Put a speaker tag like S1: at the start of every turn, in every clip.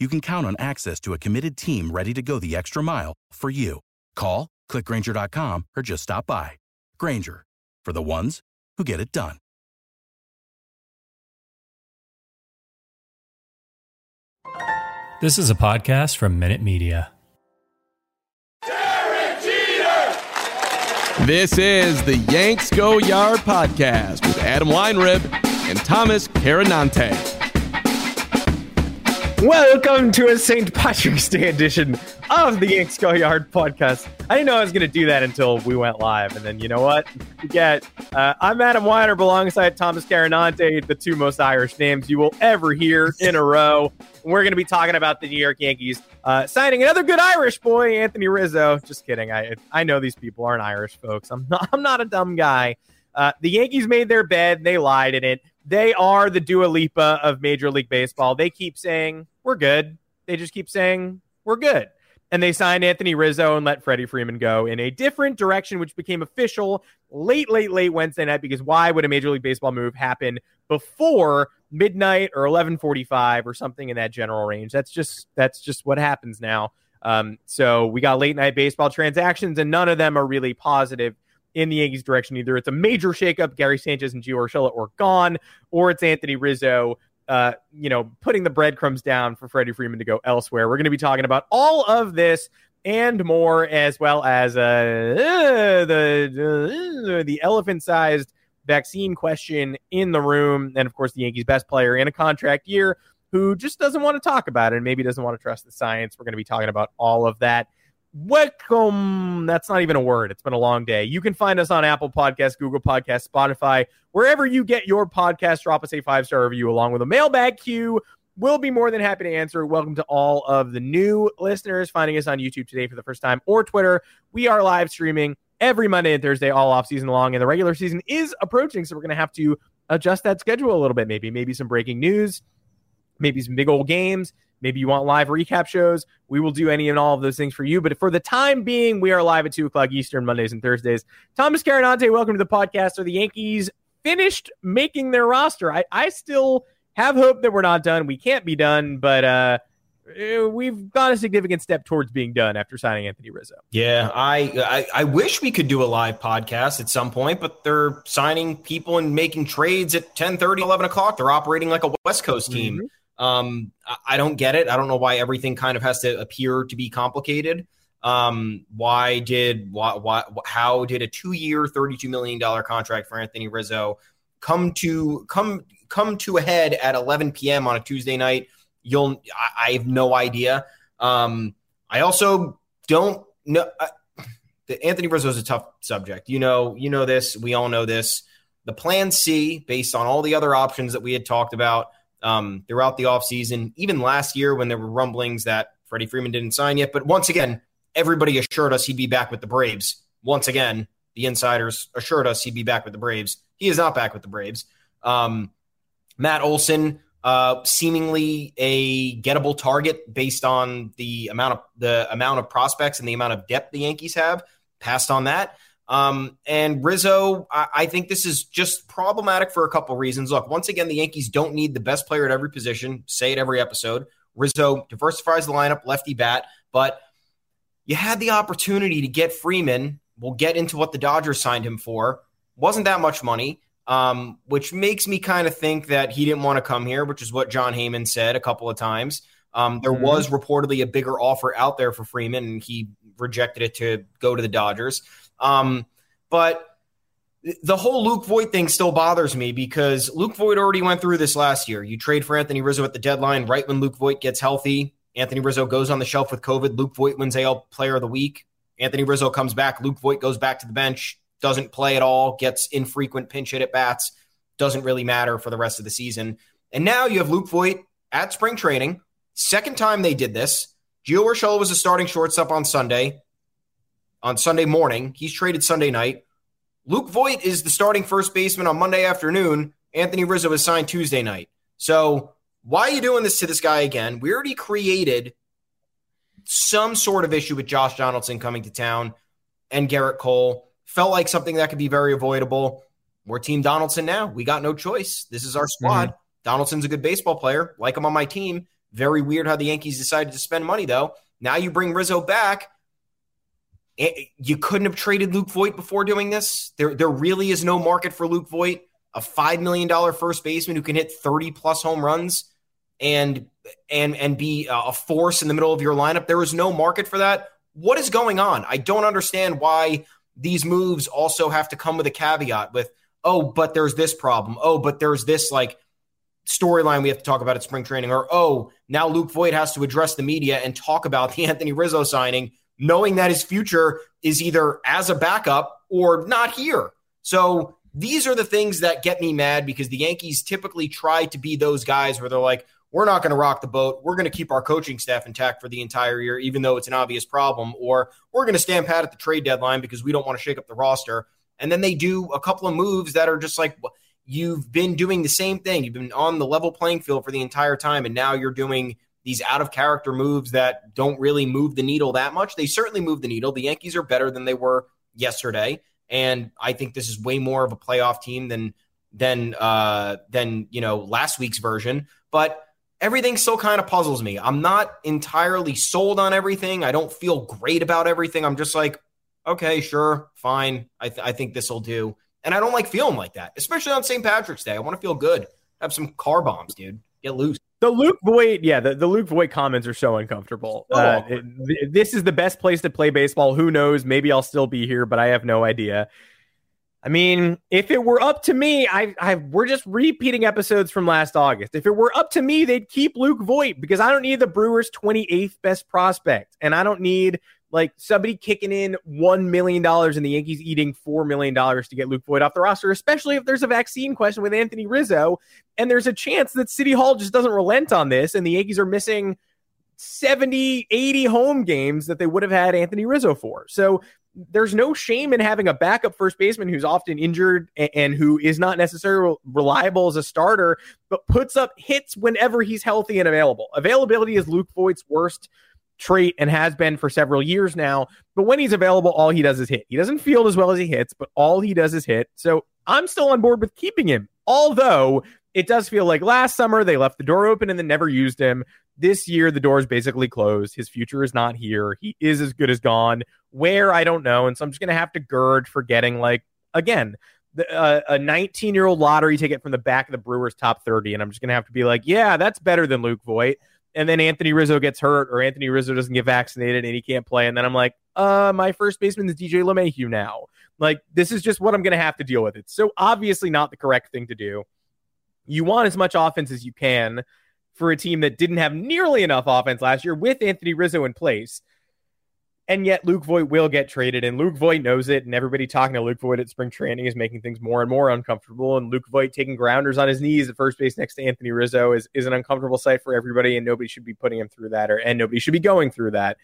S1: you can count on access to a committed team ready to go the extra mile for you. Call, clickgrainger.com, or just stop by. Grainger, for the ones who get it done.
S2: This is a podcast from Minute Media.
S3: This is the Yanks Go Yard podcast with Adam Weinrib and Thomas Carannante.
S4: Welcome to a St. Patrick's Day edition of the Yanks Go Yard podcast. I didn't know I was going to do that until we went live. And then you know what? You get, uh, I'm Adam Weinrib alongside Thomas Carannante, the two most Irish names you will ever hear in a row. And we're going to be talking about the New York Yankees uh, signing another good Irish boy, Anthony Rizzo. Just kidding. I I know these people aren't Irish folks. I'm not, I'm not a dumb guy. Uh, the Yankees made their bed. They lied in it. They are the Dua Lipa of Major League Baseball. They keep saying, we're good. They just keep saying, we're good. And they signed Anthony Rizzo and let Freddie Freeman go in a different direction, which became official late, late, late Wednesday night. Because why would a Major League Baseball move happen before midnight or 11:45 or something in that general range? That's just that's just what happens now. Um, so we got late night baseball transactions, and none of them are really positive in the Yankees' direction. Either it's a major shakeup, Gary Sanchez and Gio Urshela are gone, or it's Anthony Rizzo uh, you know, putting the breadcrumbs down for Freddie Freeman to go elsewhere. We're going to be talking about all of this and more, as well as uh, uh the uh, the elephant-sized vaccine question in the room, and of course, the Yankees' best player in a contract year who just doesn't want to talk about it and maybe doesn't want to trust the science. We're going to be talking about all of that Welcome. That's not even a word. It's been a long day. You can find us on Apple Podcasts, Google Podcasts, Spotify, wherever you get your podcast. Drop us a five star review along with a mailbag queue. We'll be more than happy to answer. Welcome to all of the new listeners finding us on YouTube today for the first time or Twitter. We are live streaming every Monday and Thursday, all off season long, and the regular season is approaching. So we're going to have to adjust that schedule a little bit. Maybe, maybe some breaking news, maybe some big old games Maybe you want live recap shows. We will do any and all of those things for you. But for the time being, we are live at 2 o'clock Eastern, Mondays and Thursdays. Thomas Carannante, welcome to the podcast. Are the Yankees finished making their roster? I, I still have hope that we're not done. We can't be done, but uh, eh, we've gone a significant step towards being done after signing Anthony Rizzo.
S5: Yeah, I, I, I wish we could do a live podcast at some point, but they're signing people and making trades at 10, 30, 11 o'clock. They're operating like a West Coast team. Mm-hmm. Um, I don't get it. I don't know why everything kind of has to appear to be complicated. Um, why did why, why how did a two year, thirty two million dollar contract for Anthony Rizzo come to come come to a head at eleven p.m. on a Tuesday night? You'll I, I have no idea. Um, I also don't know. Uh, Anthony Rizzo is a tough subject. You know, you know this. We all know this. The plan C, based on all the other options that we had talked about, um, throughout the offseason, even last year when there were rumblings that Freddie Freeman didn't sign yet. But once again, everybody assured us he'd be back with the Braves. Once again, the insiders assured us he'd be back with the Braves. He is not back with the Braves. Um, Matt Olson, uh, seemingly a gettable target based on the amount of the amount of prospects and the amount of depth the Yankees have. Passed on that. Um, and Rizzo, I, I, think this is just problematic for a couple reasons. Look, once again, the Yankees don't need the best player at every position. Say it every episode. Rizzo diversifies the lineup, lefty bat, but you had the opportunity to get Freeman. We'll get into what the Dodgers signed him for. Wasn't that much money, um, which makes me kind of think that he didn't want to come here, which is what Jon Heyman said a couple of times. Um, there mm-hmm. was reportedly a bigger offer out there for Freeman, and he rejected it to go to the Dodgers. Um, but the whole Luke Voit thing still bothers me because Luke Voit already went through this last year. You trade for Anthony Rizzo at the deadline right when Luke Voit gets healthy. Anthony Rizzo goes on the shelf with COVID. Luke Voit wins AL Player of the Week. Anthony Rizzo comes back. Luke Voit goes back to the bench, doesn't play at all, gets infrequent pinch hit at bats, doesn't really matter for the rest of the season. And now you have Luke Voit at spring training. Second time they did this. Gio Urshela was a starting shortstop on Sunday, on Sunday morning. He's traded Sunday night. Luke Voit is the starting first baseman on Monday afternoon. Anthony Rizzo is signed Tuesday night. So why are you doing this to this guy again? We already created some sort of issue with Josh Donaldson coming to town and Gerrit Cole. Felt like something that could be very avoidable. We're Team Donaldson now. We got no choice. This is our squad. Mm-hmm. Donaldson's a good baseball player. Like him on my team. Very weird how the Yankees decided to spend money, though. Now you bring Rizzo back. You couldn't have traded Luke Voit before doing this. There, there really is no market for Luke Voit, a $5 million first baseman who can hit 30 plus home runs and and and be a force in the middle of your lineup. There is no market for that. What is going on? I don't understand why these moves also have to come with a caveat with, oh, but there's this problem. Oh, but there's this like storyline we have to talk about at spring training. Or, oh, now Luke Voit has to address the media and talk about the Anthony Rizzo signing, knowing that his future is either as a backup or not here. So these are the things that get me mad because the Yankees typically try to be those guys where they're like, we're not going to rock the boat. We're going to keep our coaching staff intact for the entire year, even though it's an obvious problem. Or we're going to stand pat at the trade deadline because we don't want to shake up the roster. And then they do a couple of moves that are just like, you've been doing the same thing. You've been on the level playing field for the entire time. And now you're doing these out of character moves that don't really move the needle that much. They certainly move the needle. The Yankees are better than they were yesterday. And I think this is way more of a playoff team than than uh than you know last week's version. But everything still kind of puzzles me. I'm not entirely sold on everything. I don't feel great about everything. I'm just like, okay, sure, fine. I, th- I think this will do. And I don't like feeling like that, especially on St. Patrick's Day. I want to feel good. Have some car bombs, dude. Get loose.
S4: The Luke Voit, yeah, the, the Luke Voit comments are so uncomfortable. Oh. Uh, it, this is the best place to play baseball. Who knows? Maybe I'll still be here, but I have no idea. I mean, if it were up to me, I, I we're just repeating episodes from last August. If it were up to me, they'd keep Luke Voit because I don't need the Brewers' 28th best prospect, and I don't need like somebody kicking in one million dollars and the Yankees eating four million dollars to get Luke Voit off the roster, especially if there's a vaccine question with Anthony Rizzo, and there's a chance that City Hall just doesn't relent on this, and the Yankees are missing 70, 80 home games that they would have had Anthony Rizzo for. So there's no shame in having a backup first baseman who's often injured and, and, who is not necessarily reliable as a starter, but puts up hits whenever he's healthy and available. Availability is Luke Voit's worst trait and has been for several years now. But when he's available, all he does is hit. He doesn't field as well as he hits, but all he does is hit. So I'm still on board with keeping him. Although it does feel like last summer they left the door open and then never used him. This year, the door is basically closed. His future is not here. He is as good as gone. Where, I don't know. And so I'm just going to have to gird for getting, like, again, the, uh, a 19 year old lottery ticket from the back of the Brewers top 30. And I'm just going to have to be like, yeah, that's better than Luke Voit. And then Anthony Rizzo gets hurt or Anthony Rizzo doesn't get vaccinated and he can't play. And then I'm like, uh, my first baseman is DJ LeMahieu now. Like, this is just what I'm going to have to deal with. It's so obviously not the correct thing to do. You want as much offense as you can for a team that didn't have nearly enough offense last year with Anthony Rizzo in place. And yet Luke Voit will get traded, and Luke Voit knows it. And everybody talking to Luke Voit at spring training is making things more and more uncomfortable. And Luke Voit taking grounders on his knees at first base next to Anthony Rizzo is, is an uncomfortable sight for everybody, and nobody should be putting him through that, or and nobody should be going through that.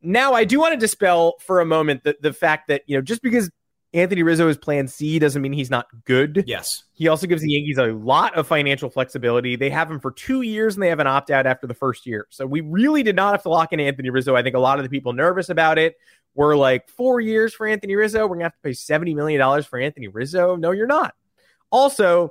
S4: Now, I do want to dispel for a moment the, the fact that, you know, just because Anthony Rizzo is plan C doesn't mean he's not good.
S5: Yes.
S4: He also gives the Yankees a lot of financial flexibility. They have him for two years and they have an opt out after the first year. So we really did not have to lock in Anthony Rizzo. I think a lot of the people nervous about it were like four years for Anthony Rizzo. We're going to have to pay $70 million for Anthony Rizzo. No, you're not. Also,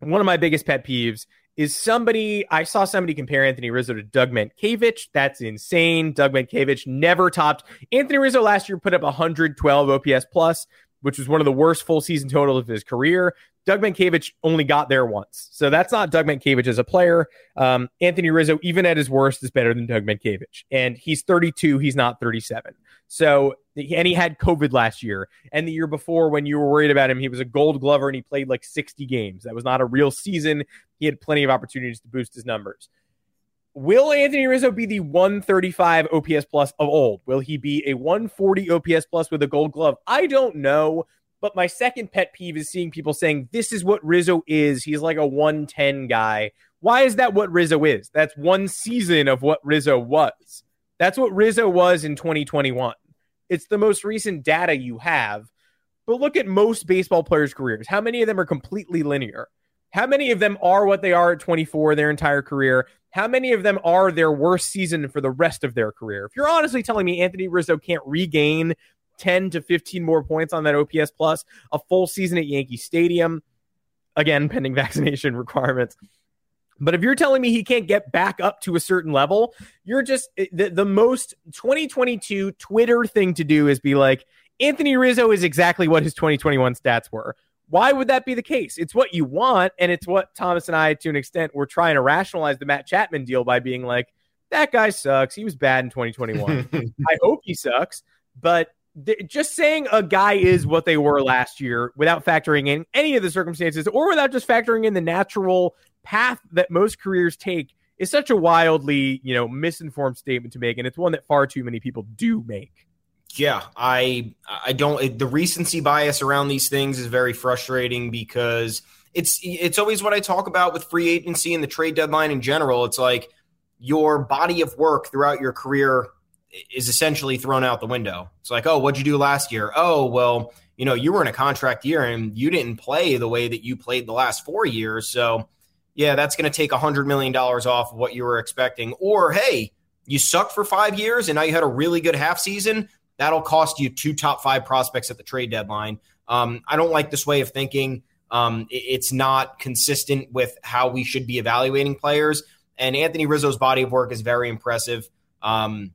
S4: one of my biggest pet peeves is somebody I saw somebody compare Anthony Rizzo to Doug Mientkiewicz. That's insane. Doug Mientkiewicz never topped Anthony Rizzo last year put up 112 OPS plus, which was one of the worst full season totals of his career. Doug Mientkiewicz only got there once. So that's not Doug Mientkiewicz as a player. Um, Anthony Rizzo, even at his worst, is better than Doug Mientkiewicz. And he's 32. He's not 37. So, and he had COVID last year. And the year before, when you were worried about him, he was a gold glover and he played like 60 games. That was not a real season. He had plenty of opportunities to boost his numbers. Will Anthony Rizzo be the 135 OPS plus of old? Will he be a 140 OPS plus with a gold glove? I don't know. But my second pet peeve is seeing people saying this is what Rizzo is. He's like a 110 guy. Why is that what Rizzo is? That's one season of what Rizzo was. That's what Rizzo was in 2021. It's the most recent data you have. But look at most baseball players' careers. How many of them are completely linear? How many of them are what they are at 24 their entire career? How many of them are their worst season for the rest of their career? If you're honestly telling me Anthony Rizzo can't regain 10 to 15 more points on that OPS plus, a full season at Yankee Stadium. Again, pending vaccination requirements. But if you're telling me he can't get back up to a certain level, you're just eh, the, the most 2022 Twitter thing to do is be like, Anthony Rizzo is exactly what his 2021 stats were. Why would that be the case? It's what you want, and it's what Thomas and I, to an extent, were trying to rationalize the Matt Chapman deal by being like, that guy sucks. He was bad in 2021. I hope he sucks, but just saying a guy is what they were last year without factoring in any of the circumstances or without just factoring in the natural path that most careers take is such a wildly, you know, misinformed statement to make and it's one that far too many people do make.
S5: Yeah, I I don't the recency bias around these things is very frustrating because it's it's always what I talk about with free agency and the trade deadline in general. It's like your body of work throughout your career is essentially thrown out the window. It's like, oh, what'd you do last year? Oh, well, you know, you were in a contract year and you didn't play the way that you played the last four years. So, yeah, that's going to take a $100 million off of what you were expecting. Or, hey, you sucked for five years and now you had a really good half season. That'll cost you two top five prospects at the trade deadline. Um, I don't like this way of thinking. Um, it's not consistent with how we should be evaluating players. And Anthony Rizzo's body of work is very impressive. Um,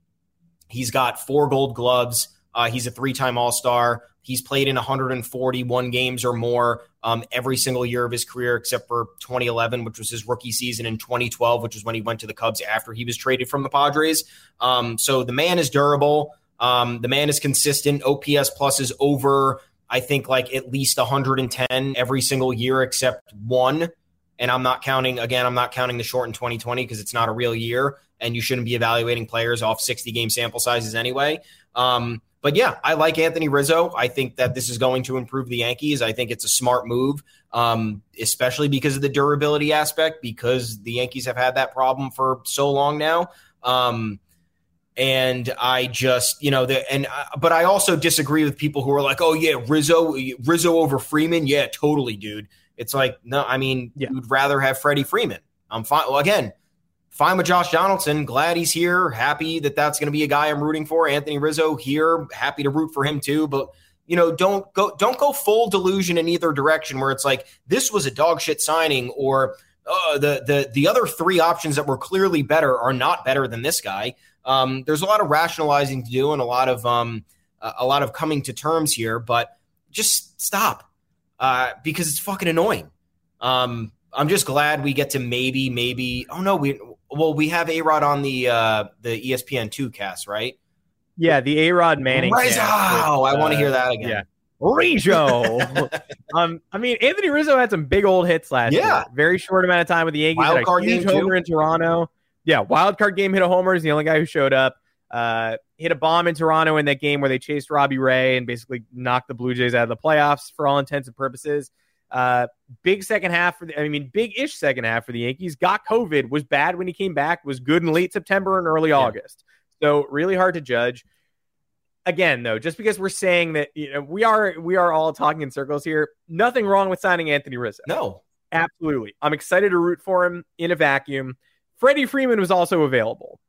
S5: He's got four gold gloves. Uh, he's a three time All Star. He's played in 141 games or more um, every single year of his career, except for 2011, which was his rookie season, and 2012, which was when he went to the Cubs after he was traded from the Padres. Um, so the man is durable. Um, the man is consistent. OPS plus is over, I think, like at least 110 every single year except one. And I'm not counting, again, I'm not counting the short in 2020 because it's not a real year and you shouldn't be evaluating players off 60 game sample sizes anyway. Um, but yeah, I like Anthony Rizzo. I think that this is going to improve the Yankees. I think it's a smart move, um, especially because of the durability aspect, because the Yankees have had that problem for so long now. Um, and I just, you know, the, and uh, but I also disagree with people who are like, oh yeah, Rizzo, Rizzo over Freeman, yeah, totally, dude. It's like, no, I mean, yeah. you'd rather have Freddie Freeman. I'm fine. Well, again, fine with Josh Donaldson. Glad he's here. Happy that that's going to be a guy I'm rooting for. Anthony Rizzo here. Happy to root for him too. But you know, don't go don't go full delusion in either direction where it's like this was a dog shit signing or uh, the the the other three options that were clearly better are not better than this guy. Um, there's a lot of rationalizing to do and a lot of um, a lot of coming to terms here, but just stop uh, because it's fucking annoying. Um, I'm just glad we get to maybe, maybe. Oh no, we well we have A Rod on the uh, the ESPN two cast, right?
S4: Yeah, the A Rod Manning.
S5: Rizzo, with, uh, I want to hear that again.
S4: Yeah. Rizzo. um, I mean, Anthony Rizzo had some big old hits last yeah. year. Very short amount of time with the Yankees. Wild card huge game homer too. in Toronto. Yeah, wild card game hit a homer. Is the only guy who showed up. Uh, hit a bomb in Toronto in that game where they chased Robbie Ray and basically knocked the Blue Jays out of the playoffs for all intents and purposes. Uh, big second half for the, I mean, big ish second half for the Yankees. Got COVID, was bad when he came back, was good in late September and early yeah. August. So really hard to judge. Again, though, just because we're saying that you know we are we are all talking in circles here, nothing wrong with signing Anthony Rizzo.
S5: No,
S4: absolutely. I'm excited to root for him in a vacuum. Freddie Freeman was also available.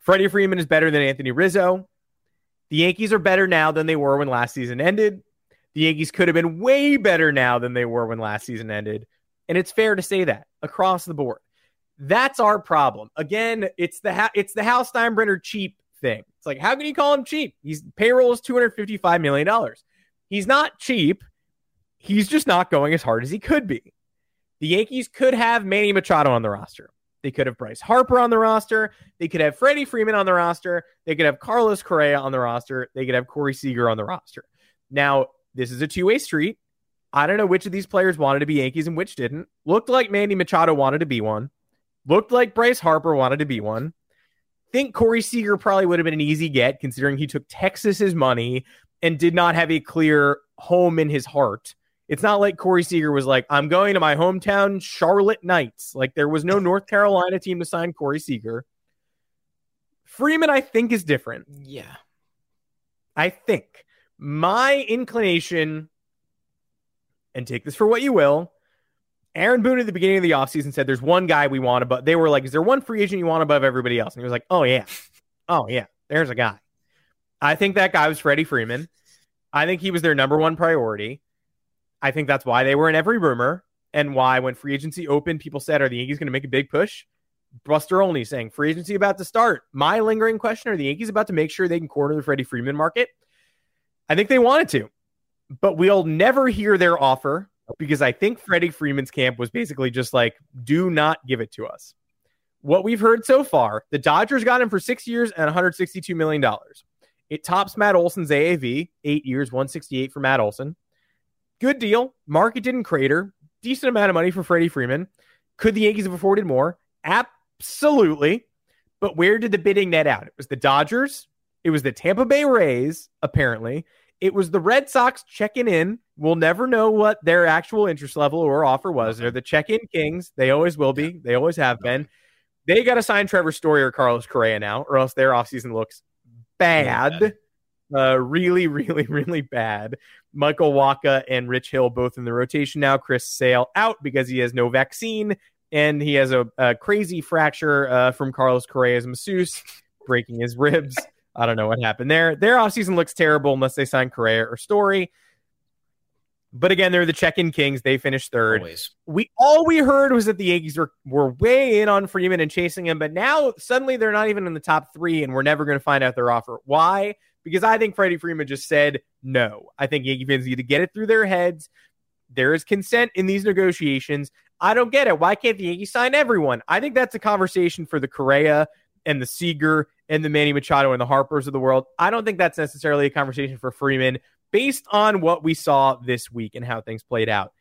S4: Freddie Freeman is better than Anthony Rizzo. The Yankees are better now than they were when last season ended. The Yankees could have been way better now than they were when last season ended. And it's fair to say that across the board. That's our problem. Again, it's the ha- it's the Hal Steinbrenner cheap thing. It's like, how can you call him cheap? He's payroll is $255 million. He's not cheap. He's just not going as hard as he could be. The Yankees could have Manny Machado on the roster. They could have Bryce Harper on the roster. They could have Freddie Freeman on the roster. They could have Carlos Correa on the roster. They could have Corey Seager on the roster. Now, this is a two way street. I don't know which of these players wanted to be Yankees and which didn't. Looked like Manny Machado wanted to be one. Looked like Bryce Harper wanted to be one. Think Corey Seager probably would have been an easy get considering he took Texas's money and did not have a clear home in his heart. It's not like Corey Seager was like, I'm going to my hometown Charlotte Knights. Like there was no North Carolina team to sign Corey Seager. Freeman, I think, is different.
S5: Yeah.
S4: I think my inclination, and take this for what you will, Aaron Boone at the beginning of the offseason said there's one guy we want above. They were like, Is there one free agent you want above everybody else? And he was like, Oh, yeah. Oh, yeah. There's a guy. I think that guy was Freddie Freeman. I think he was their number one priority. I think that's why they were in every rumor and why when free agency opened, people said, Are the Yankees going to make a big push? Buster Olney saying free agency about to start. My lingering question are the Yankees about to make sure they can corner the Freddie Freeman market? I think they wanted to, but we'll never hear their offer because I think Freddie Freeman's camp was basically just like, do not give it to us. What we've heard so far, the Dodgers got him for six years and $162 million. It tops Matt Olson's AAV, eight years, 168 for Matt Olson. Good deal. Market didn't crater. Decent amount of money for Freddie Freeman. Could the Yankees have afforded more? Absolutely. But where did the bidding net out? It was the Dodgers. It was the Tampa Bay Rays, apparently. It was the Red Sox checking in. We'll never know what their actual interest level or offer was. They're the check in kings. They always will be. They always have been. They got to sign Trevor Story or Carlos Correa now, or else their offseason looks bad. Uh, really, really, really bad. Michael Wacha and Rich Hill both in the rotation now. Chris Sale out because he has no vaccine and he has a, a crazy fracture uh, from Carlos Correa's masseuse, breaking his ribs. I don't know what happened there. Their offseason looks terrible unless they sign Correa or Story. But again, they're the check-in kings. They finished third.
S5: Always.
S4: We all we heard was that the Yankees were, were way in on Freeman and chasing him, but now suddenly they're not even in the top three, and we're never going to find out their offer. Why? Because I think Freddie Freeman just said no. I think Yankee fans need to get it through their heads. There is consent in these negotiations. I don't get it. Why can't the Yankees sign everyone? I think that's a conversation for the Correa and the Seager and the Manny Machado and the Harpers of the world. I don't think that's necessarily a conversation for Freeman based on what we saw this week and how things played out.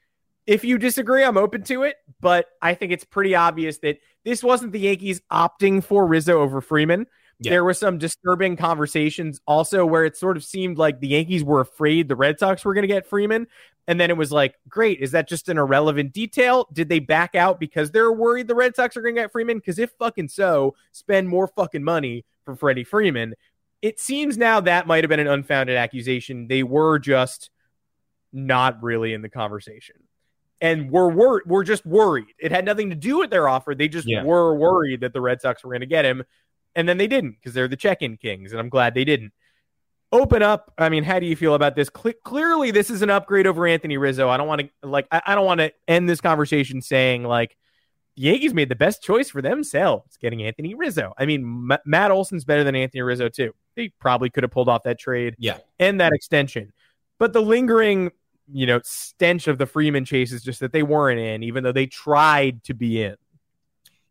S4: If you disagree, I'm open to it, but I think it's pretty obvious that this wasn't the Yankees opting for Rizzo over Freeman. Yeah. There were some disturbing conversations also where it sort of seemed like the Yankees were afraid the Red Sox were going to get Freeman. And then it was like, great, is that just an irrelevant detail? Did they back out because they're worried the Red Sox are going to get Freeman? Because if fucking so, spend more fucking money for Freddie Freeman. It seems now that might have been an unfounded accusation. They were just not really in the conversation. And we're wor- we're just worried. It had nothing to do with their offer. They just yeah. were worried that the Red Sox were going to get him. And then they didn't because they're the check in kings. And I'm glad they didn't open up. I mean, how do you feel about this? Cle- clearly, this is an upgrade over Anthony Rizzo. I don't want to like. I, I don't want to end this conversation saying like the Yankees made the best choice for themselves getting Anthony Rizzo. I mean, M- Matt Olson's better than Anthony Rizzo too. They probably could have pulled off that trade,
S5: yeah,
S4: and that extension. But the lingering, you know, stench of the Freeman chase is just that they weren't in, even though they tried to be in.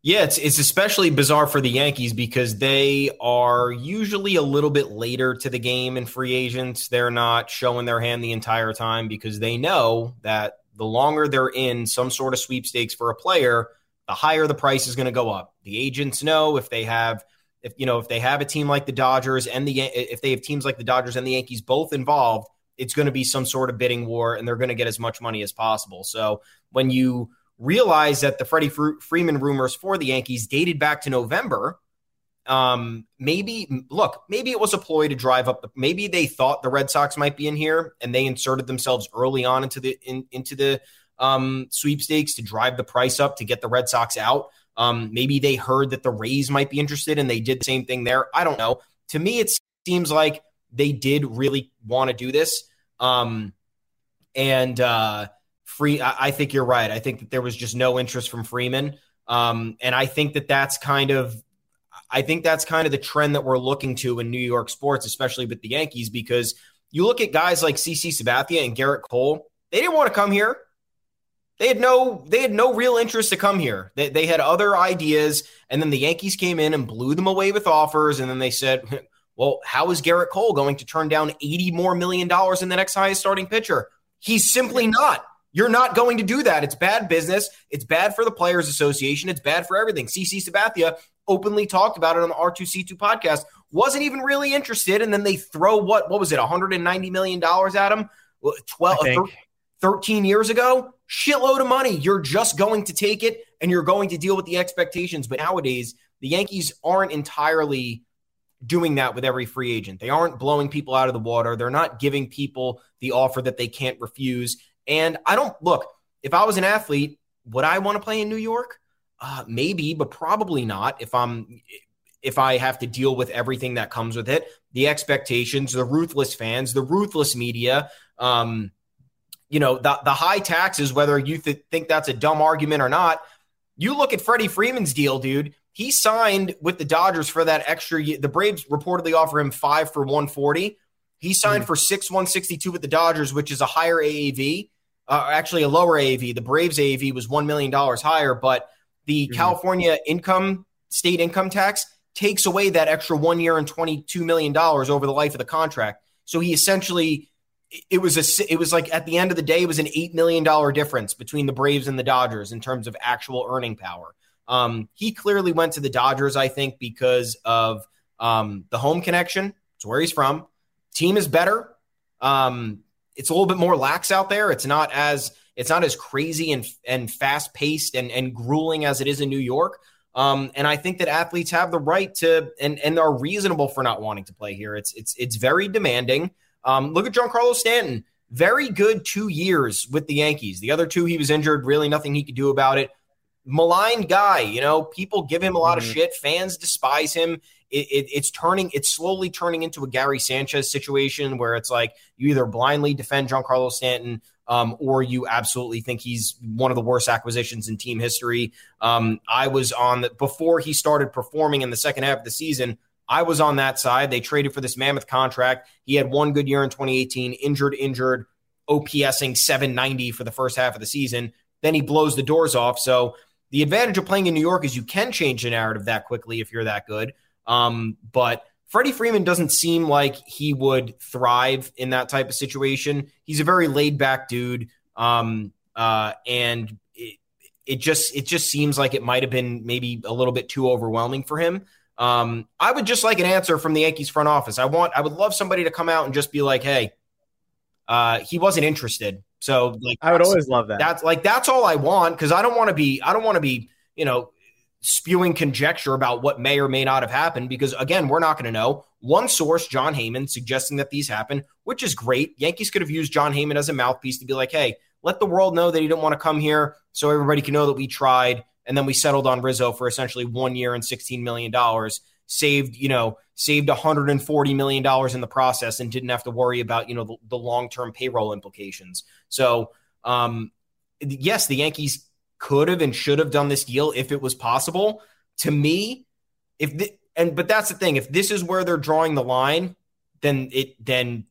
S5: Yeah, it's it's especially bizarre for the Yankees because they are usually a little bit later to the game in free agents. They're not showing their hand the entire time because they know that the longer they're in some sort of sweepstakes for a player, the higher the price is going to go up. The agents know if they have if you know if they have a team like the Dodgers and the if they have teams like the Dodgers and the Yankees both involved, it's going to be some sort of bidding war and they're going to get as much money as possible. So when you realize that the Freddie Freeman rumors for the Yankees dated back to November. Um, maybe look, maybe it was a ploy to drive up the. Maybe they thought the Red Sox might be in here, and they inserted themselves early on into the in, into the um, sweepstakes to drive the price up to get the Red Sox out. Um, maybe they heard that the Rays might be interested, and they did the same thing there. I don't know. To me, it seems like they did really want to do this. Um, and uh, free. I, I, think you're right. I think that there was just no interest from Freeman, um, and I think that that's kind of. I think that's kind of the trend that we're looking to in New York sports, especially with the Yankees, because you look at guys like CC Sabathia and Gerrit Cole. They didn't want to come here. They had no they had no real interest to come here. They, they had other ideas, and then the Yankees came in and blew them away with offers, and then they said, "Well, how is Gerrit Cole going to turn down eighty more million dollars in the next highest starting pitcher? He's simply not. You're not going to do that. It's bad business. It's bad for the Players Association. It's bad for everything." CC Sabathia openly talked about it on the R2C2 podcast. Wasn't even really interested, and then they throw what what was it, 190 million dollars at him? 12, 13 years ago, shitload of money. You're just going to take it and you're going to deal with the expectations. But nowadays, the Yankees aren't entirely doing that with every free agent. They aren't blowing people out of the water. They're not giving people the offer that they can't refuse. And I don't look, if I was an athlete, would I want to play in New York? Uh, maybe, but probably not if I'm if I have to deal with everything that comes with it, the expectations, the ruthless fans, the ruthless media, um, you know, the, the high taxes, whether you th- think that's a dumb argument or not, you look at Freddie Freeman's deal, dude. He signed with the Dodgers for that extra. Year. The Braves reportedly offer him five for 140. He signed mm. for six 162 with the Dodgers, which is a higher AAV, uh, actually a lower AAV. The Braves AAV was $1 million higher, but the mm. California income, state income tax takes away that extra one year and $22 million over the life of the contract. So he essentially it was a it was like at the end of the day it was an eight million dollar difference between the Braves and the Dodgers in terms of actual earning power. Um, he clearly went to the Dodgers, I think, because of um, the home connection. It's where he's from. Team is better. Um, it's a little bit more lax out there. It's not as it's not as crazy and and fast paced and and grueling as it is in New York. Um, and I think that athletes have the right to and and are reasonable for not wanting to play here. It's it's it's very demanding. Um, look at Giancarlo Stanton. Very good two years with the Yankees. The other two, he was injured. Really, nothing he could do about it. Maligned guy. You know, people give him a lot mm-hmm. of shit. Fans despise him. It, it, it's turning. It's slowly turning into a Gary Sanchez situation where it's like you either blindly defend Giancarlo Stanton um, or you absolutely think he's one of the worst acquisitions in team history. Um, I was on the before he started performing in the second half of the season. I was on that side. They traded for this mammoth contract. He had one good year in 2018, injured, injured, OPSing 790 for the first half of the season. Then he blows the doors off. So the advantage of playing in New York is you can change the narrative that quickly if you're that good. Um, but Freddie Freeman doesn't seem like he would thrive in that type of situation. He's a very laid back dude. Um, uh, and it, it just it just seems like it might have been maybe a little bit too overwhelming for him. Um, I would just like an answer from the Yankees front office. I want, I would love somebody to come out and just be like, "Hey, uh, he wasn't interested." So, like,
S4: I would always love that.
S5: That's like that's all I want because I don't want to be, I don't want to be, you know, spewing conjecture about what may or may not have happened because again, we're not going to know. One source, Jon Heyman, suggesting that these happen, which is great. Yankees could have used Jon Heyman as a mouthpiece to be like, "Hey, let the world know that he didn't want to come here, so everybody can know that we tried." and then we settled on Rizzo for essentially one year and $16 million. Saved, you know, saved $140 million in the process and didn't have to worry about, you know, the, the long term payroll implications. So, um, yes, the Yankees could have and should have done this deal if it was possible. To me, if the, and but that's the thing, if this is where they're drawing the line, then it then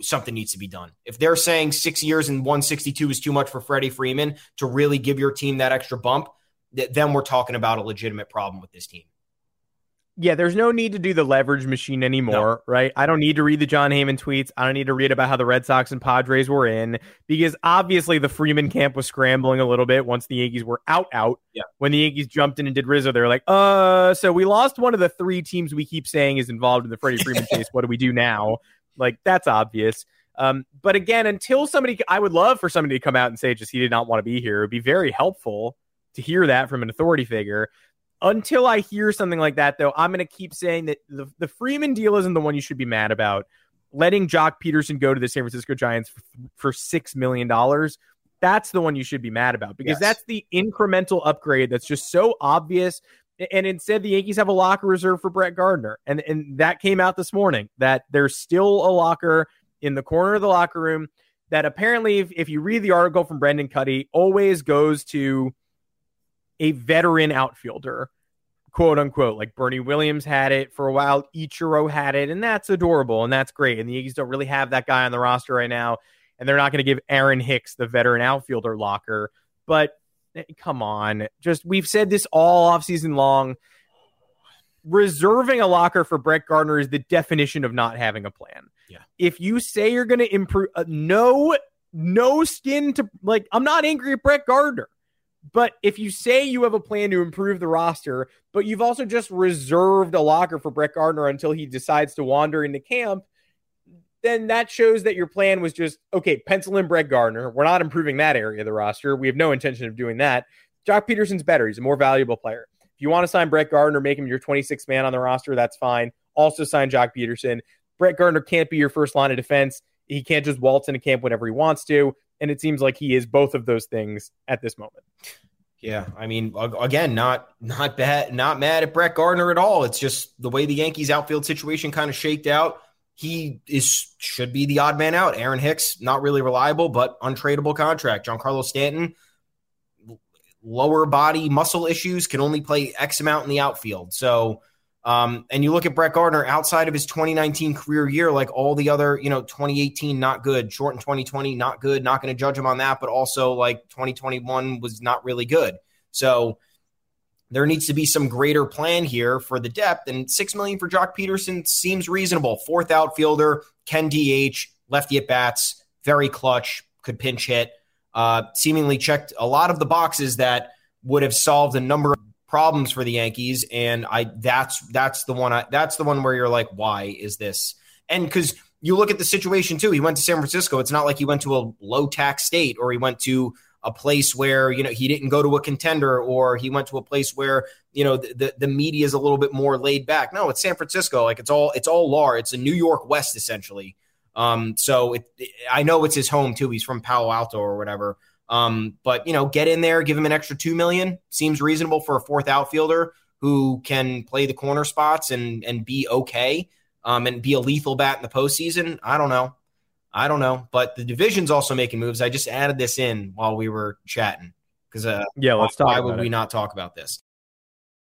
S5: something needs to be done. If they're saying six years and 162 is too much for Freddie Freeman to really give your team that extra bump, then we're talking about a legitimate problem with this team.
S4: Yeah, there's no need to do the leverage machine anymore, no. right? I don't need to read the Jon Heyman tweets. I don't need to read about how the Red Sox and Padres were in because obviously the Freeman camp was scrambling a little bit once the Yankees were out out.
S5: Yeah.
S4: When the Yankees jumped in and did Rizzo, they're like, uh, so we lost one of the three teams we keep saying is involved in the Freddie Freeman case. What do we do now? Like that's obvious. Um, but again, until somebody, I would love for somebody to come out and say just he did not want to be here. It would be very helpful to hear that from an authority figure. Until I hear something like that, though, I'm going to keep saying that the, the Freeman deal isn't the one you should be mad about. Letting Joc Pederson go to the San Francisco Giants for, for $6 million, that's the one you should be mad about because yes. that's the incremental upgrade that's just so obvious. And instead, the Yankees have a locker reserve for Brett Gardner. And, and that came out this morning that there's still a locker in the corner of the locker room that apparently, if, if you read the article from Brendan Kuty, always goes to a veteran outfielder, quote unquote. Like Bernie Williams had it for a while, Ichiro had it, and that's adorable and that's great. And the Yankees don't really have that guy on the roster right now, and they're not going to give Aaron Hicks the veteran outfielder locker. But eh, come on, just we've said this all offseason long. Reserving a locker for Brett Gardner is the definition of not having a plan.
S5: Yeah.
S4: If you say you're going to improve, uh, no, no skin to like. I'm not angry at Brett Gardner. But if you say you have a plan to improve the roster, but you've also just reserved a locker for Brett Gardner until he decides to wander into camp, then that shows that your plan was just okay, pencil in Brett Gardner. We're not improving that area of the roster. We have no intention of doing that. Joc Pederson's better. He's a more valuable player. If you want to sign Brett Gardner, make him your 26th man on the roster, that's fine. Also sign Joc Pederson. Brett Gardner can't be your first line of defense. He can't just waltz into camp whenever he wants to and it seems like he is both of those things at this moment.
S5: Yeah, I mean, again, not not bad, not mad at Brett Gardner at all. It's just the way the Yankees outfield situation kind of shaked out. He is should be the odd man out. Aaron Hicks, not really reliable, but untradeable contract. Giancarlo Stanton, lower body muscle issues, can only play X amount in the outfield. So um, and you look at Brett Gardner outside of his 2019 career year, like all the other, you know, 2018, not good, short in 2020, not good, not going to judge him on that, but also like 2021 was not really good. So there needs to be some greater plan here for the depth. And six million for Joc Pederson seems reasonable. Fourth outfielder, Ken DH, lefty at bats, very clutch, could pinch hit. Uh, seemingly checked a lot of the boxes that would have solved a number of problems for the Yankees, and I that's that's the one I, that's the one where you're like, why is this? And because you look at the situation too, he went to San Francisco. It's not like he went to a low tax state or he went to a place where you know he didn't go to a contender or he went to a place where you know the, the, the media is a little bit more laid back. No, it's San Francisco. Like it's all it's all LAR. It's a New York West essentially. Um, so it, I know it's his home too. He's from Palo Alto or whatever. Um, but you know, get in there, give him an extra two million. Seems reasonable for a fourth outfielder who can play the corner spots and and be okay. Um, and be a lethal bat in the postseason. I don't know. I don't know. But the division's also making moves. I just added this in while we were chatting because uh,
S4: yeah, let's talk.
S5: Why would
S4: it.
S5: we not talk about this?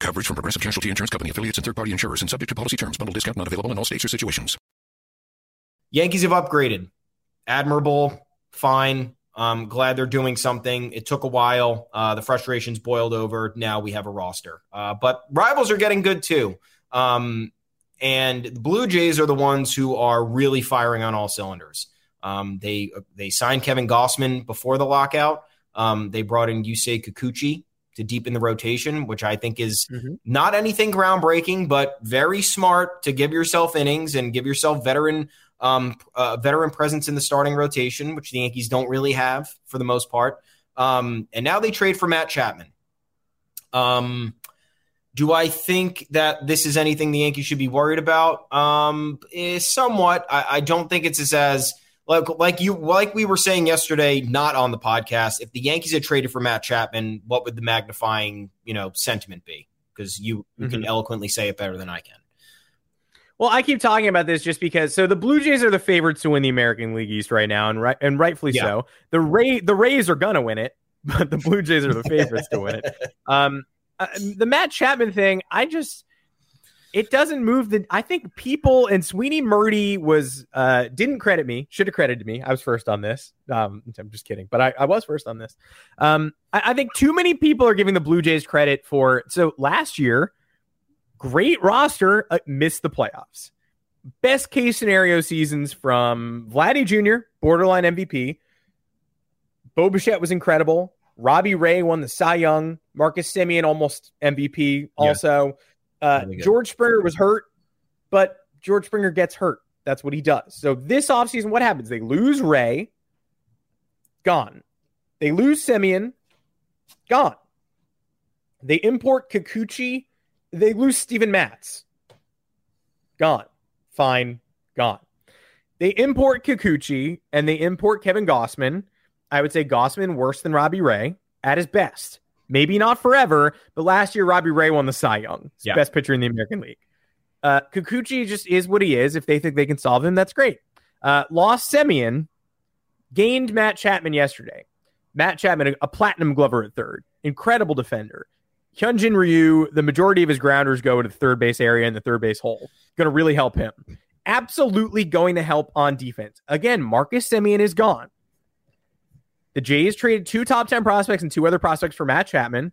S6: Coverage from Progressive Casualty Insurance Company affiliates and third-party insurers and subject to policy terms. Bundle discount not available in all states or situations.
S5: Yankees have upgraded. Admirable, fine. I'm glad they're doing something. It took a while. Uh, the frustrations boiled over. Now we have a roster. Uh, but rivals are getting good too. Um, and the Blue Jays are the ones who are really firing on all cylinders. Um, they they signed Kevin Gausman before the lockout. Um, they brought in Yusei Kikuchi to deepen the rotation, which I think is mm-hmm. not anything groundbreaking, but very smart to give yourself innings and give yourself veteran um, uh, veteran presence in the starting rotation, which the Yankees don't really have for the most part. Um, and now they trade for Matt Chapman. Um, do I think that this is anything the Yankees should be worried about? Um, eh, somewhat. I, I don't think it's as, as like like you like we were saying yesterday, not on the podcast. If the Yankees had traded for Matt Chapman, what would the magnifying you know sentiment be? Because you, you mm-hmm. can eloquently say it better than I can.
S4: Well, I keep talking about this just because. So the Blue Jays are the favorites to win the American League East right now, and right and rightfully yeah. so. The Ray the Rays are gonna win it, but the Blue Jays are the favorites to win it. Um, uh, the Matt Chapman thing, I just it doesn't move the. I think people and Sweeny Murti was uh didn't credit me. Should have credited me. I was first on this. Um, I'm just kidding, but I, I was first on this. Um, I, I think too many people are giving the Blue Jays credit for. So last year, great roster, uh, missed the playoffs. Best case scenario seasons from Vladdy Jr., borderline MVP. Bo Bichette was incredible. Robbie Ray won the Cy Young. Marcus Semien almost MVP also. Yeah. Uh, George Springer was hurt, but George Springer gets hurt. That's what he does. So this offseason, what happens? They lose Ray, gone. They lose Semien, gone. They import Kikuchi. They lose Steven Matz. Gone. Fine. Gone. They import Kikuchi and they import Kevin Gausman. I would say Gausman worse than Robbie Ray at his best. Maybe not forever, but last year Robbie Ray won the Cy Young, yeah. best pitcher in the American League. Uh, Kikuchi just is what he is. If they think they can solve him, that's great. Uh, lost Semien, gained Matt Chapman yesterday. Matt Chapman, a, a platinum glover at third, incredible defender. Hyunjin Ryu, the majority of his grounders go into the third base area and the third base hole. Going to really help him. Absolutely going to help on defense. Again, Marcus Semien is gone. The Jays traded two top 10 prospects and two other prospects for Matt Chapman,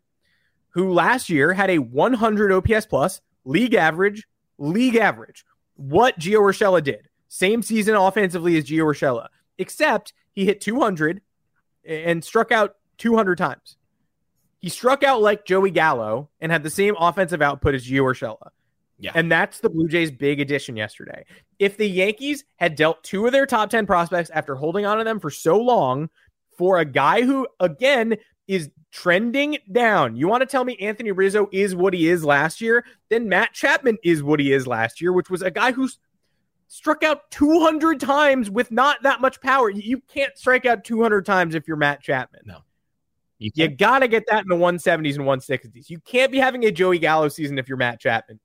S4: who last year had a 100 OPS plus, league average, league average. What Gio Urshela did. Same season offensively as Gio Urshela, except he hit 200 and struck out 200 times. He struck out like Joey Gallo and had the same offensive output as Gio Urshela. Yeah. And that's the Blue Jays' big addition yesterday. If the Yankees had dealt two of their top 10 prospects after holding on to them for so long, for a guy who, again, is trending down. You want to tell me Anthony Rizzo is what he is last year? Then Matt Chapman is what he is last year, which was a guy who struck out 200 times with not that much power. You can't strike out 200 times if you're Matt Chapman.
S5: No.
S4: You, you got to get that in the 170s and 160s. You can't be having a Joey Gallo season if you're Matt Chapman.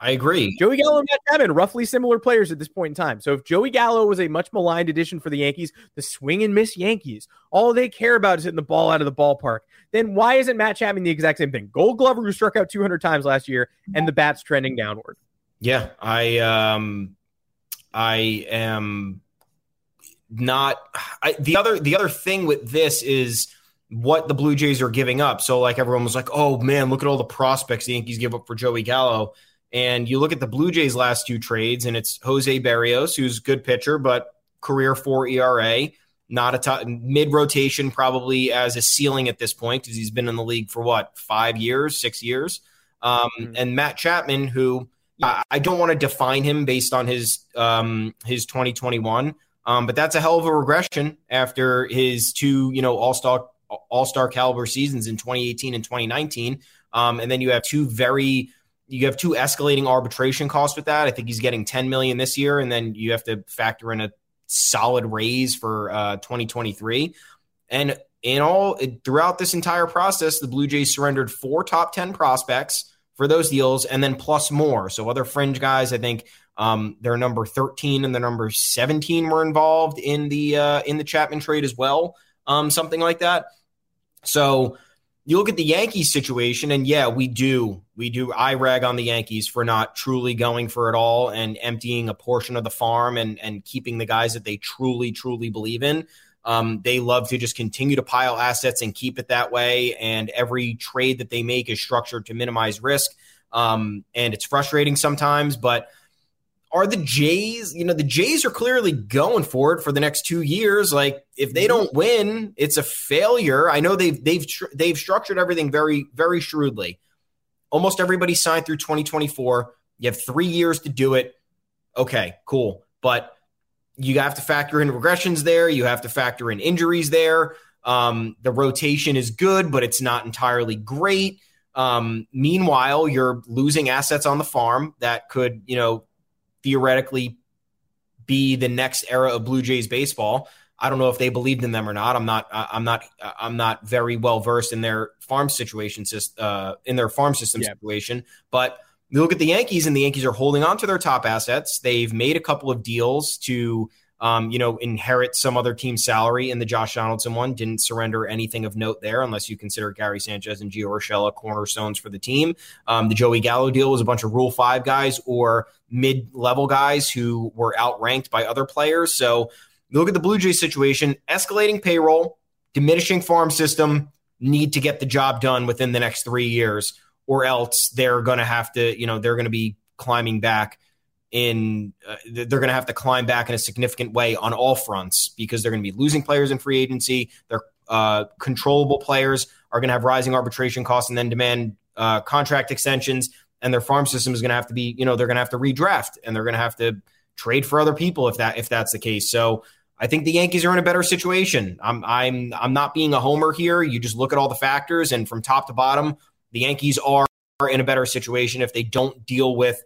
S5: I agree.
S4: Joey Gallo and Matt Chapman, roughly similar players at this point in time. So if Joey Gallo was a much maligned addition for the Yankees, the swing and miss Yankees, all they care about is hitting the ball out of the ballpark, then why isn't Matt Chapman the exact same thing? Gold Glover who struck out 200 times last year, and the bat's trending downward.
S5: Yeah, I um, I am not. I, the other the other thing with this is what the Blue Jays are giving up. So like everyone was like, oh man, look at all the prospects the Yankees give up for Joey Gallo. And you look at the Blue Jays' last two trades, and it's Jose Berrios, who's a good pitcher, but career four ERA, not a t- mid rotation, probably as a ceiling at this point because he's been in the league for what five years, six years. Um, mm-hmm. And Matt Chapman, who I, I don't want to define him based on his um, his 2021, um, but that's a hell of a regression after his two, you know, all star all star caliber seasons in 2018 and 2019. Um, and then you have two very you have two escalating arbitration costs with that. I think he's getting 10 million this year, and then you have to factor in a solid raise for uh, 2023. And in all, throughout this entire process, the Blue Jays surrendered four top 10 prospects for those deals, and then plus more. So other fringe guys, I think um, their number 13 and their number 17 were involved in the uh, in the Chapman trade as well, um, something like that. So you look at the Yankees situation, and yeah, we do. We do. I rag on the Yankees for not truly going for it all and emptying a portion of the farm and, and keeping the guys that they truly, truly believe in. Um, they love to just continue to pile assets and keep it that way. And every trade that they make is structured to minimize risk. Um, and it's frustrating sometimes, but are the Jays, you know, the Jays are clearly going for it for the next two years. Like if they don't win, it's a failure. I know they've they've they've structured everything very very shrewdly. Almost everybody signed through 2024. You have three years to do it. Okay, cool, but you have to factor in regressions there. You have to factor in injuries there. Um, the rotation is good, but it's not entirely great. Um, meanwhile, you're losing assets on the farm that could, you know, theoretically be the next era of Blue Jays baseball. I don't know if they believed in them or not. I'm not. I'm not. I'm not very well versed in their farm situation, uh, in their farm system yeah. situation. But you look at the Yankees, and the Yankees are holding on to their top assets. They've made a couple of deals to um, you know, inherit some other team's salary in the Josh Donaldson one. Didn't surrender anything of note there, unless you consider Gary Sanchez and Gio Urshela cornerstones for the team. Um, the Joey Gallo deal was a bunch of Rule Five guys or mid-level guys who were outranked by other players. So look at the Blue Jays situation: escalating payroll, diminishing farm system, need to get the job done within the next three years, or else they're going to have to, you know, they're going to be climbing back in uh, they're going to have to climb back in a significant way on all fronts because they're going to be losing players in free agency. Their uh, controllable players are going to have rising arbitration costs and then demand uh, contract extensions. And their farm system is going to have to be, you know, they're going to have to redraft and they're going to have to trade for other people if that if that's the case. So I think the Yankees are in a better situation. I'm I'm I'm not being a homer here. You just look at all the factors and from top to bottom, The Yankees are in a better situation if they don't deal with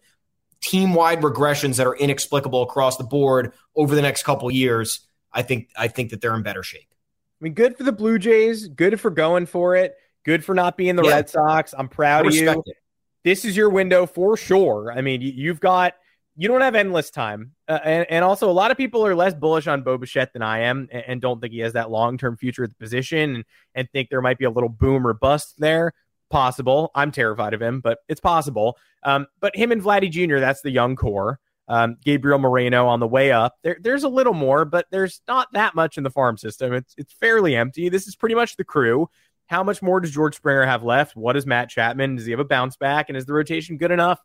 S5: team wide regressions that are inexplicable across the board over the next couple years. I think I think that they're in better shape.
S4: I mean, good for the Blue Jays. Good for going for it. Good for not being the yeah. Red Sox. I'm proud of you. It. This is your window for sure. I mean, you've got you don't have endless time, uh, and and also a lot of people are less bullish on Bo Bichette than I am, and, and don't think he has that long term future at the position, and, and think there might be a little boom or bust there. Possible. I'm terrified of him, but it's possible. Um, but him and Vladdy Jr. That's the young core. Um, Gabriel Moreno on the way up. There, there's a little more, but there's not that much in the farm system. It's it's fairly empty. This is pretty much the crew. How much more does George Springer have left? What is Matt Chapman? Does he have a bounce back? And is the rotation good enough?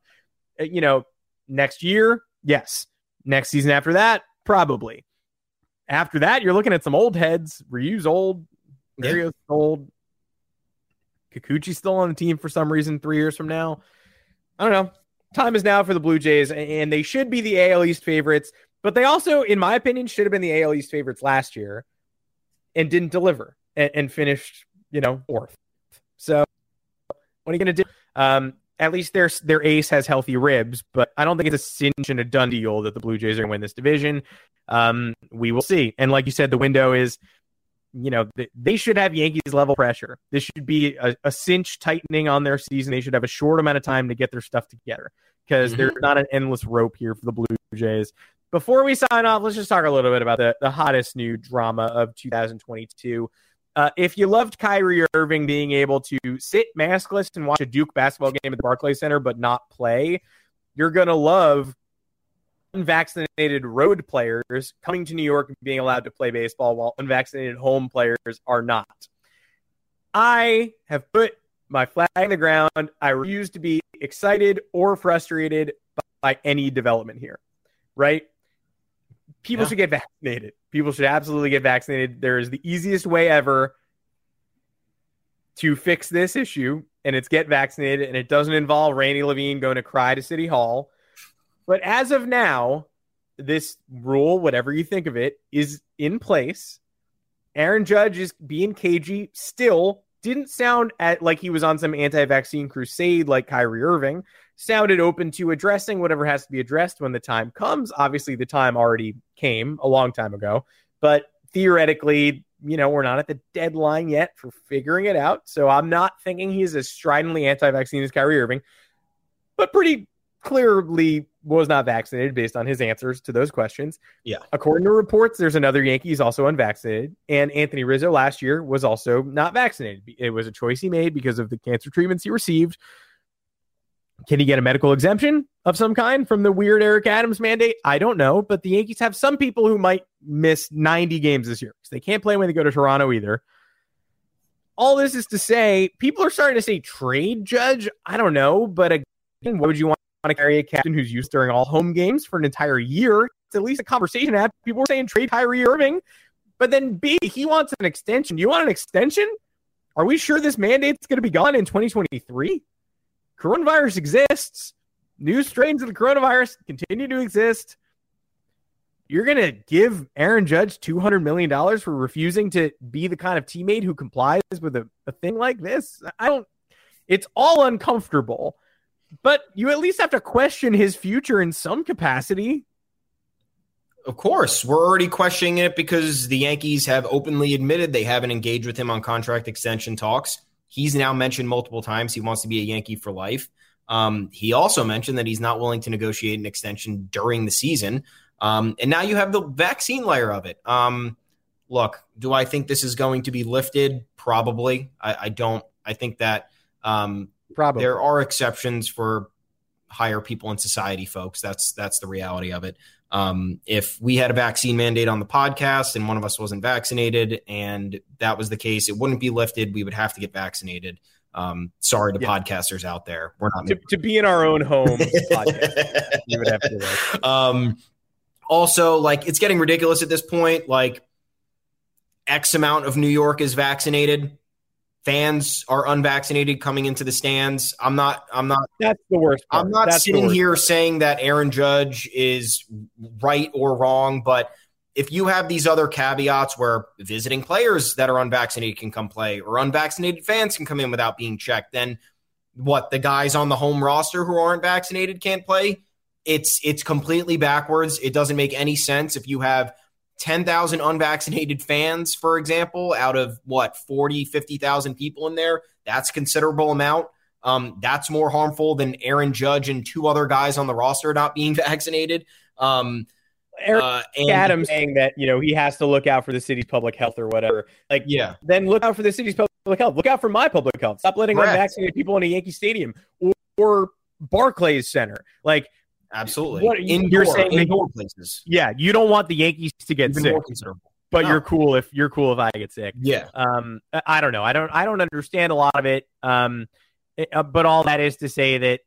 S4: Uh, you know, next year, yes. Next season after that, probably. After that, you're looking at some old heads. Ryu's old, Mario's yeah. old. Kikuchi's still on the team for some reason three years from now. I don't know. Time is now for the Blue Jays, and they should be the AL East favorites, but they also, in my opinion, should have been the AL East favorites last year and didn't deliver and, and finished, you know, fourth. So what are you going to do? Um, at least their their ace has healthy ribs, but I don't think it's a cinch and a done deal that the Blue Jays are going to win this division. Um, we will see. And like you said, the window is, you know, they should have Yankees level pressure. This should be a, a cinch tightening on their season. They should have a short amount of time to get their stuff together because mm-hmm. there's not an endless rope here for the Blue Jays. Before we sign off, let's just talk a little bit about the, the hottest new drama of 2022. Uh, if you loved Kyrie Irving being able to sit maskless and watch a Duke basketball game at the Barclays Center but not play, you're going to love unvaccinated road players coming to New York and being allowed to play baseball while unvaccinated home players are not. I have put my flag in the ground. I refuse to be excited or frustrated by any development here, right? People yeah. should get vaccinated. People should absolutely get vaccinated. There is the easiest way ever to fix this issue, and it's get vaccinated, and it doesn't involve Randy Levine going to cry to City Hall. But as of now, this rule, whatever you think of it, is in place. Aaron Judge is being cagey still. Didn't sound at, like he was on some anti vaccine crusade like Kyrie Irving sounded open to addressing whatever has to be addressed when the time comes. Obviously, the time already came a long time ago, but theoretically, you know, we're not at the deadline yet for figuring it out. So I'm not thinking he's as stridently anti vaccine as Kyrie Irving, but pretty clearly was not vaccinated based on his answers to those questions.
S5: Yeah.
S4: According to reports, there's another Yankee who's also unvaccinated. And Anthony Rizzo last year was also not vaccinated. It was a choice he made because of the cancer treatments he received can he get a medical exemption of some kind from the weird Eric Adams mandate? I don't know, but the Yankees have some people who might miss 90 games this year because they can't play when they go to Toronto either. All this is to say, people are starting to say trade judge. I don't know, but again, why would you want to carry a captain who's used during all home games for an entire year? It's at least a conversation have. People were saying trade Kyrie Irving, but then B, he wants an extension. You want an extension? Are we sure this mandate's going to be gone in 2023? coronavirus exists. New strains of the coronavirus continue to exist. You're going to give Aaron Judge $200 million for refusing to be the kind of teammate who complies with a, a thing like this? I don't, it's all uncomfortable, but you at least have to question his future in some capacity.
S5: Of course, we're already questioning it because the Yankees have openly admitted they haven't engaged with him on contract extension talks. He's now mentioned multiple times he wants to be a Yankee for life. Um, he also mentioned that he's not willing to negotiate an extension during the season. Um, and now you have the vaccine layer of it. Um, look, do I think this is going to be lifted? Probably. I, I don't. I think that um,
S4: Probably.
S5: there are exceptions for higher people in society, folks. That's that's the reality of it. Um, if we had a vaccine mandate on the podcast and one of us wasn't vaccinated and that was the case, it wouldn't be lifted. We would have to get vaccinated. Um, sorry to yeah. podcasters out there. We're not
S4: to, to, be in our own home. podcast, would have to.
S5: Um, also, like it's getting ridiculous at this point. Like X amount of New York is vaccinated fans are unvaccinated coming into the stands. I'm not. I'm not.
S4: That's the worst.
S5: Part. I'm not
S4: That's
S5: sitting here
S4: part.
S5: saying that Aaron Judge is right or wrong, but if you have these other caveats where visiting players that are unvaccinated can come play, or unvaccinated fans can come in without being checked, then what the guys on the home roster who aren't vaccinated can't play. It's it's completely backwards. It doesn't make any sense if you have 10,000 unvaccinated fans, for example, out of what 40, 50,000 people in there. That's considerable amount. Um, that's more harmful than Aaron Judge and two other guys on the roster not being vaccinated. Um,
S4: uh, Adams saying that you know he has to look out for the city's public health or whatever. Like,
S5: yeah,
S4: then look out for the city's public health. Look out for my public health. Stop letting Correct. unvaccinated people in a Yankee Stadium or, or Barclays Center. Like,
S5: absolutely, what indoor, you're saying indoor places.
S4: Yeah, you don't want the Yankees to get Even sick. But no. you're cool if you're cool if I get sick.
S5: Yeah.
S4: Um, I don't know. I don't. I don't understand a lot of it. Um, it, uh, but all that is to say that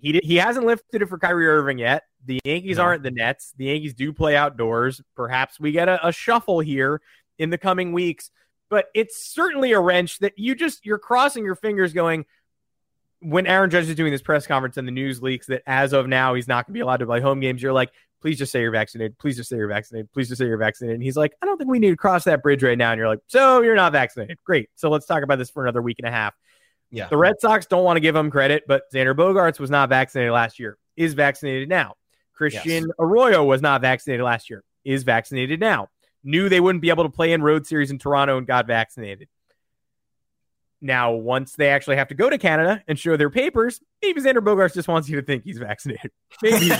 S4: he he hasn't lifted it for Kyrie Irving yet. The Yankees no. aren't the Nets. The Yankees do play outdoors. Perhaps we get a, a shuffle here in the coming weeks. But it's certainly a wrench that you just you're crossing your fingers, going when Aaron Judge is doing this press conference and the news leaks that as of now he's not going to be allowed to play home games. You're like, please just say you're vaccinated. Please just say you're vaccinated. Please just say you're vaccinated. And he's like, I don't think we need to cross that bridge right now. And you're like, so you're not vaccinated. Great. So let's talk about this for another week and a half.
S5: Yeah.
S4: The Red Sox don't want to give him credit, but Xander Bogaerts was not vaccinated last year, is vaccinated now. Christian yes. Arroyo was not vaccinated last year, is vaccinated now. Knew they wouldn't be able to play in road series in Toronto and got vaccinated. Now, once they actually have to go to Canada and show their papers, maybe Xander Bogaerts just wants you to think he's vaccinated. Maybe,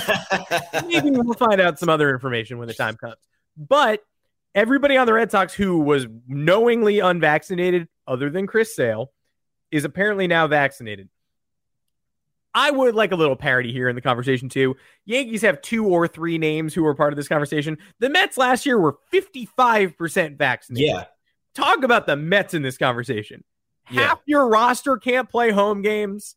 S4: maybe we'll find out some other information when the time comes. But everybody on the Red Sox who was knowingly unvaccinated, other than Chris Sale, is apparently now vaccinated. I would like a little parody here in the conversation too. Yankees have two or three names who were part of this conversation. The Mets last year were 55% vaccinated.
S5: Yeah.
S4: Talk about the Mets in this conversation. Yeah. Half your roster can't play home games.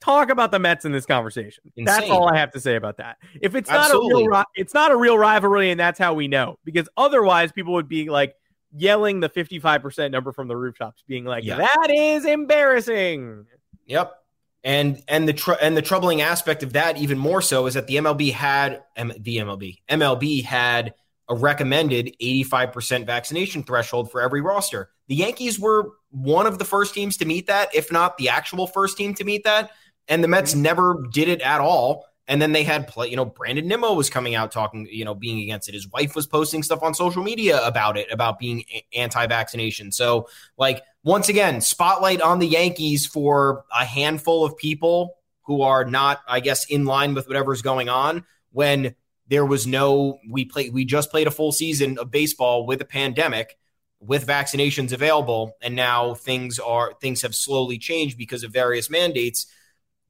S4: Talk about the Mets in this conversation. Insane. That's all I have to say about that. If it's Absolutely. not a real it's not a real rivalry and that's how we know. Because otherwise people would be like yelling the 55% number from the rooftops, being like, yeah. that is embarrassing.
S5: Yep. And and the tr- and the troubling aspect of that even more so is that the MLB had M- the MLB MLB had a recommended 85% vaccination threshold for every roster. The Yankees were one of the first teams to meet that, if not the actual first team to meet that, and the Mets mm-hmm. never did it at all. And then they had play, you know, Brandon Nimmo was coming out talking, you know, being against it. His wife was posting stuff on social media about it, about being anti vaccination. So, like, once again, spotlight on the Yankees for a handful of people who are not, I guess, in line with whatever's going on when there was no, we played, we just played a full season of baseball with a pandemic with vaccinations available. And now things are, things have slowly changed because of various mandates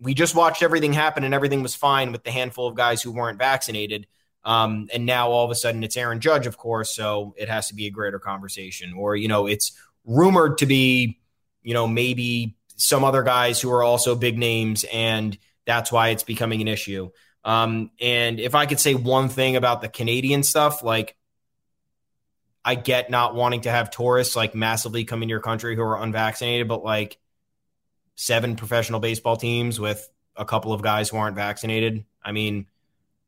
S5: we just watched everything happen and everything was fine with the handful of guys who weren't vaccinated. Um, and now all of a sudden it's Aaron Judge, of course, so it has to be a greater conversation. Or, you know, it's rumored to be, you know, maybe some other guys who are also big names, and that's why it's becoming an issue. Um, and if I could say one thing about the Canadian stuff, like I get not wanting to have tourists like massively come in your country who are unvaccinated, but like seven professional baseball teams with a couple of guys who aren't vaccinated. I mean,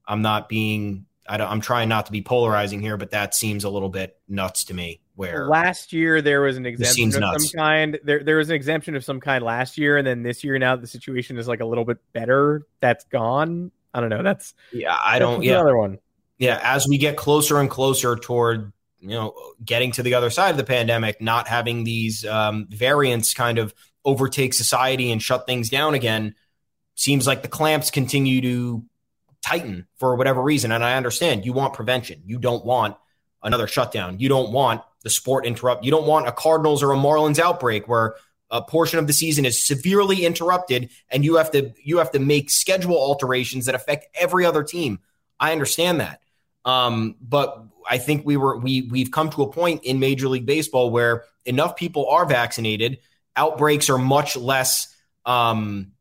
S5: I'm not being I am trying not to be polarizing here, but that seems a little bit nuts to me. Where
S4: last year there was an exemption of nuts. some kind. There there was an exemption of some kind last year, and then this year now the situation is like a little bit better. That's gone. I don't know. That's
S5: yeah. I don't. Yeah.
S4: Another one.
S5: Yeah. As we get closer and closer toward you know getting to the other side of the pandemic, not having these um, variants kind of overtake society and shut things down again, seems like the clamps continue to tighten for whatever reason. And I understand you want prevention. You don't want another shutdown. You don't want the sport interrupt. You don't want a Cardinals or a Marlins outbreak where a portion of the season is severely interrupted and you have to you have to make schedule alterations that affect every other team. I understand that. Um, but I think we were we we've come to a point in Major League Baseball where enough people are vaccinated outbreaks are much less um,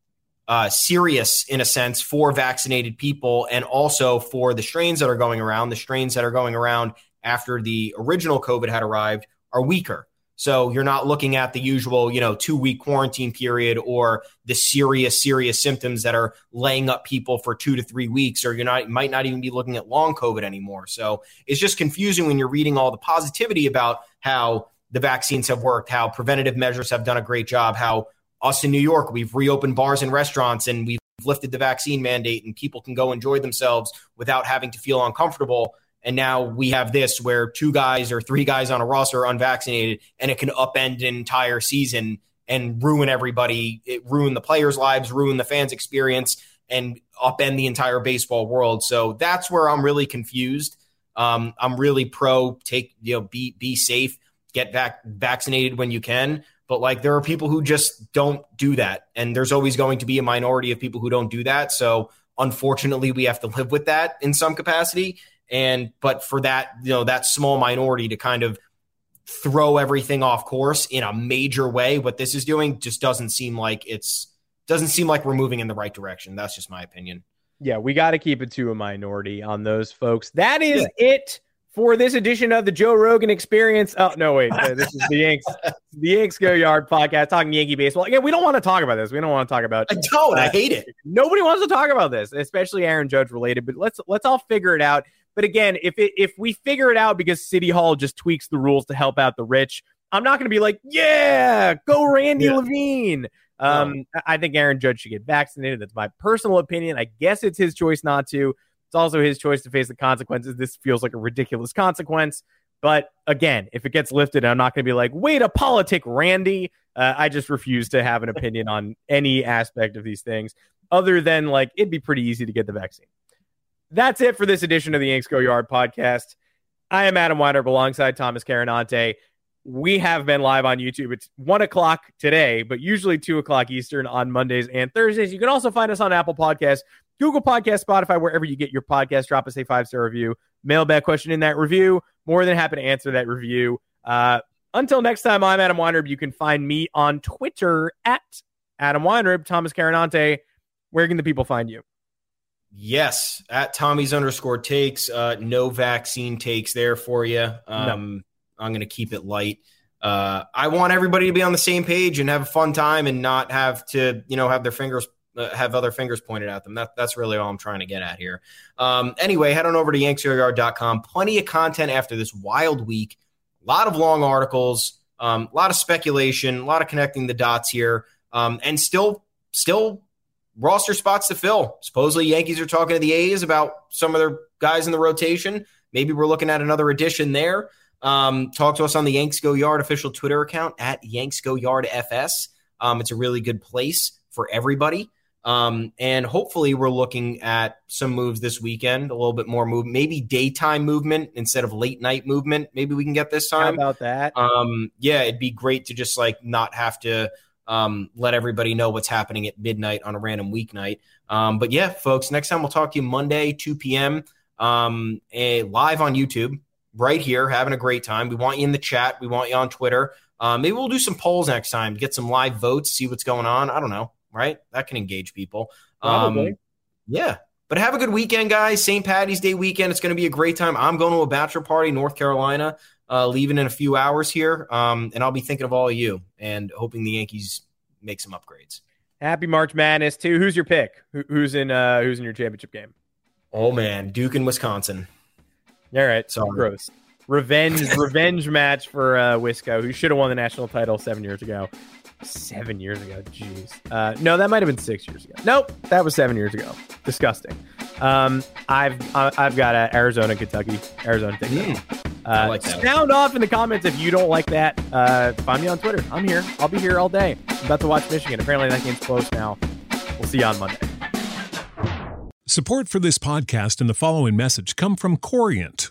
S5: uh, serious in a sense for vaccinated people and also for the strains that are going around. The strains that are going around after the original COVID had arrived are weaker. So you're not looking at the usual, you know, two week quarantine period or the serious, serious symptoms that are laying up people for two to three weeks, or you're not might not even be looking at long COVID anymore. So it's just confusing when you're reading all the positivity about how the vaccines have worked, how preventative measures have done a great job, how us in New York, we've reopened bars and restaurants and we've lifted the vaccine mandate and people can go enjoy themselves without having to feel uncomfortable. And now we have this where two guys or three guys on a roster are unvaccinated and it can upend an entire season and ruin everybody, it ruin the players' lives, ruin the fans' experience, and upend the entire baseball world. So that's where I'm really confused. Um, I'm really pro take, you know, be be safe, get vac- vaccinated when you can. But like there are people who just don't do that. And there's always going to be a minority of people who don't do that. So unfortunately, we have to live with that in some capacity. And but for that, you know, that small minority to kind of throw everything off course in a major way, what this is doing just doesn't seem like it's doesn't seem like we're moving in the right direction. That's just my opinion.
S4: Yeah, we got to keep it to a minority on those folks. That is yeah. it for this edition of the Joe Rogan Experience. Oh no, wait, this is the Yanks, the Yanks Go Yard podcast talking Yankee baseball. Again, we don't want to talk about this. We don't want to talk about.
S5: I don't. Uh, I hate it.
S4: Nobody wants to talk about this, especially Aaron Judge related. But let's let's all figure it out. But again, if it, if we figure it out because City Hall just tweaks the rules to help out the rich, I'm not going to be like, yeah, go Randy yeah. Levine. Um, I think Aaron Judge should get vaccinated. That's my personal opinion. I guess it's his choice not to. It's also his choice to face the consequences. This feels like a ridiculous consequence. But again, if it gets lifted, I'm not going to be like, wait a politic, Randy. Uh, I just refuse to have an opinion on any aspect of these things other than like it'd be pretty easy to get the vaccine. That's it for this edition of the Yanks Go Yard podcast. I am Adam Weinrib alongside Thomas Carannante. We have been live on YouTube. It's one o'clock today, but usually two o'clock Eastern on Mondays and Thursdays. You can also find us on Apple Podcasts, Google Podcast, Spotify, wherever you get your podcast. Drop us a five star review. Mailbag question in that review. More than happy to answer that review. Uh, until next time, I'm Adam Weinrib. You can find me on Twitter at Adam Weinrib. Thomas Carannante, where can the people find you?
S5: Yes, at Tommy's underscore takes. Uh, no vaccine takes there for you. Um, no. I'm going to keep it light. Uh, I want everybody to be on the same page and have a fun time and not have to, you know, have their fingers uh, have other fingers pointed at them. That, that's really all I'm trying to get at here. Um, anyway, head on over to yanksgoyard.com. Plenty of content after this wild week. A lot of long articles, um, a lot of speculation, a lot of connecting the dots here, um, and still, still roster spots to fill. Supposedly, Yankees are talking to the A's about some of their guys in the rotation. Maybe we're looking at another addition there. Um, talk to us on the Yanks Go Yard official Twitter account at Yanks Go Yard FS. Um, it's a really good place for everybody. Um, and hopefully, we're looking at some moves this weekend, a little bit more move, maybe daytime movement instead of late night movement. Maybe we can get this time.
S4: How about that?
S5: Um, yeah, it'd be great to just like not have to um, let everybody know what's happening at midnight on a random weeknight. Um, but yeah, folks, next time we'll talk to you Monday, 2 p.m. Um, a, live on YouTube, right here, having a great time. We want you in the chat. We want you on Twitter. Uh, maybe we'll do some polls next time, get some live votes, see what's going on. I don't know right? That can engage people. Um, yeah. But have a good weekend, guys. St. Patty's Day weekend. It's going to be a great time. I'm going to a bachelor party, North Carolina, uh, leaving in a few hours here. Um, and I'll be thinking of all of you and hoping the Yankees make some upgrades.
S4: Happy March Madness too. Who's your pick? Who, who's in uh, Who's in your championship game?
S5: Oh man, Duke and Wisconsin.
S4: All right, so gross. Revenge, revenge match for uh, Wisco, who should have won the national title seven years ago seven years ago. Jeez. Uh, no, that might have been six years ago. Nope, that was seven years ago. Disgusting. Um, I've I've got uh, Arizona, Kentucky, Arizona. Mm, uh, like sound off in the comments if you don't like that. Uh, find me on Twitter. I'm here. I'll be here all day. I'm about to watch Michigan. Apparently that game's close now. We'll see you on Monday.
S7: Support for this podcast and the following message come from Corient